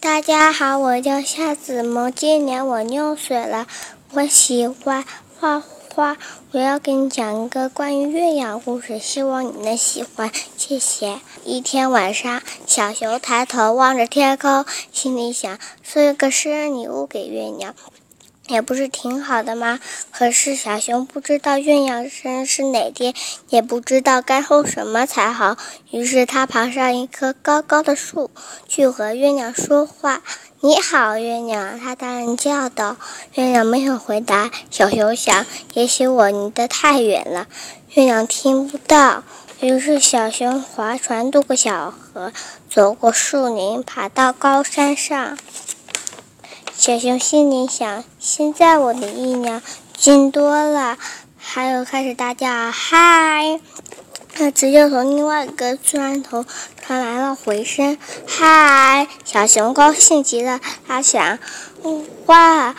大家好，我叫夏子萌，今年我六岁了。我喜欢画画，我要给你讲一个关于月亮故事，希望你能喜欢，谢谢。一天晚上，小熊抬头望着天空，心里想送一个生日礼物给月亮。也不是挺好的吗？可是小熊不知道月亮生日是哪天，也不知道该送什么才好。于是他爬上一棵高高的树，去和月亮说话。“你好，月亮！”他大声叫道。月亮没有回答。小熊想，也许我离得太远了，月亮听不到。于是小熊划船渡过小河，走过树林，爬到高山上。小熊心里想：“现在我的力量近多了。”还有开始大叫：“嗨！”那直接从另外一个砖头传来了回声：“嗨！”小熊高兴极了，他想：“哇！”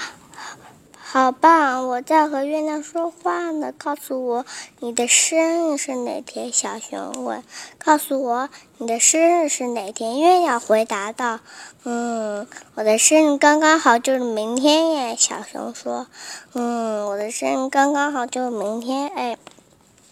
好棒！我在和月亮说话呢。告诉我你的生日是哪天？小熊问。告诉我你的生日是哪天？月亮回答道。嗯，我的生日刚刚好就是明天耶。小熊说。嗯，我的生日刚刚好就是明天。哎，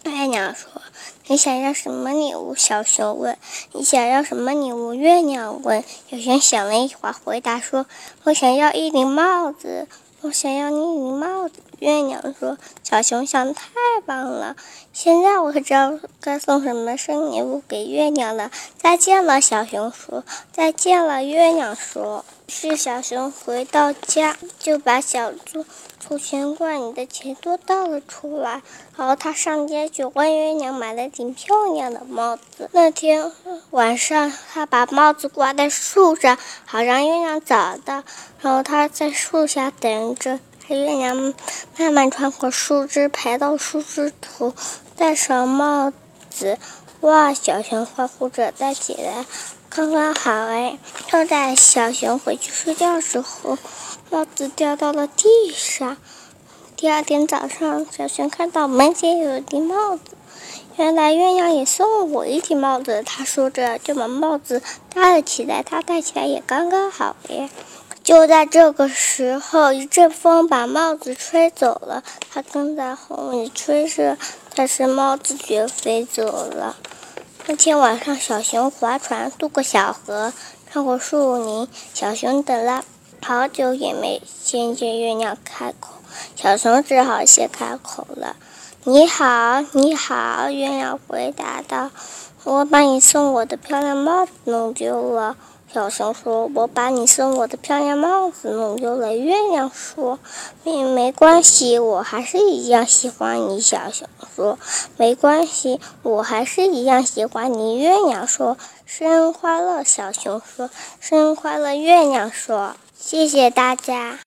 月亮说。你想要什么礼物？小熊问。你想要什么礼物？月亮问。小熊想了一会儿，回答说：“我想要一顶帽子。”我想要你顶帽子，月亮说：“小熊想太棒了，现在我可知道该送什么生日礼物给月亮了。”再见了，小熊说。再见了，月亮说。是小熊回到家，就把小猪储钱罐里的钱都倒了出来。然后他上街去问月亮买了顶漂亮的帽子。那天晚上，他把帽子挂在树上，好让月亮找到。然后他在树下等着，月亮慢慢穿过树枝，爬到树枝头，戴上帽子。哇！小熊欢呼着戴起来。刚刚好哎！就在小熊回去睡觉的时候，帽子掉到了地上。第二天早上，小熊看到门前有一顶帽子，原来月亮也送了我一顶帽子。他说着就把帽子戴了起来，他戴起来也刚刚好耶。就在这个时候，一阵风把帽子吹走了。他跟在后面吹着，但是帽子却飞走了。那天晚上，小熊划船渡过小河，穿过树林。小熊等了好久也没见见月亮开口，小熊只好先开口了：“你好，你好。”月亮回答道：“我把你送我的漂亮帽子弄丢了。”小熊说：“我把你送我的漂亮帽子弄丢了。”月亮说：“没没关系，我还是一样喜欢你。”小熊说：“没关系，我还是一样喜欢你。”月亮说：“生日快乐！”小熊说：“生日快乐！”月亮说：“谢谢大家。”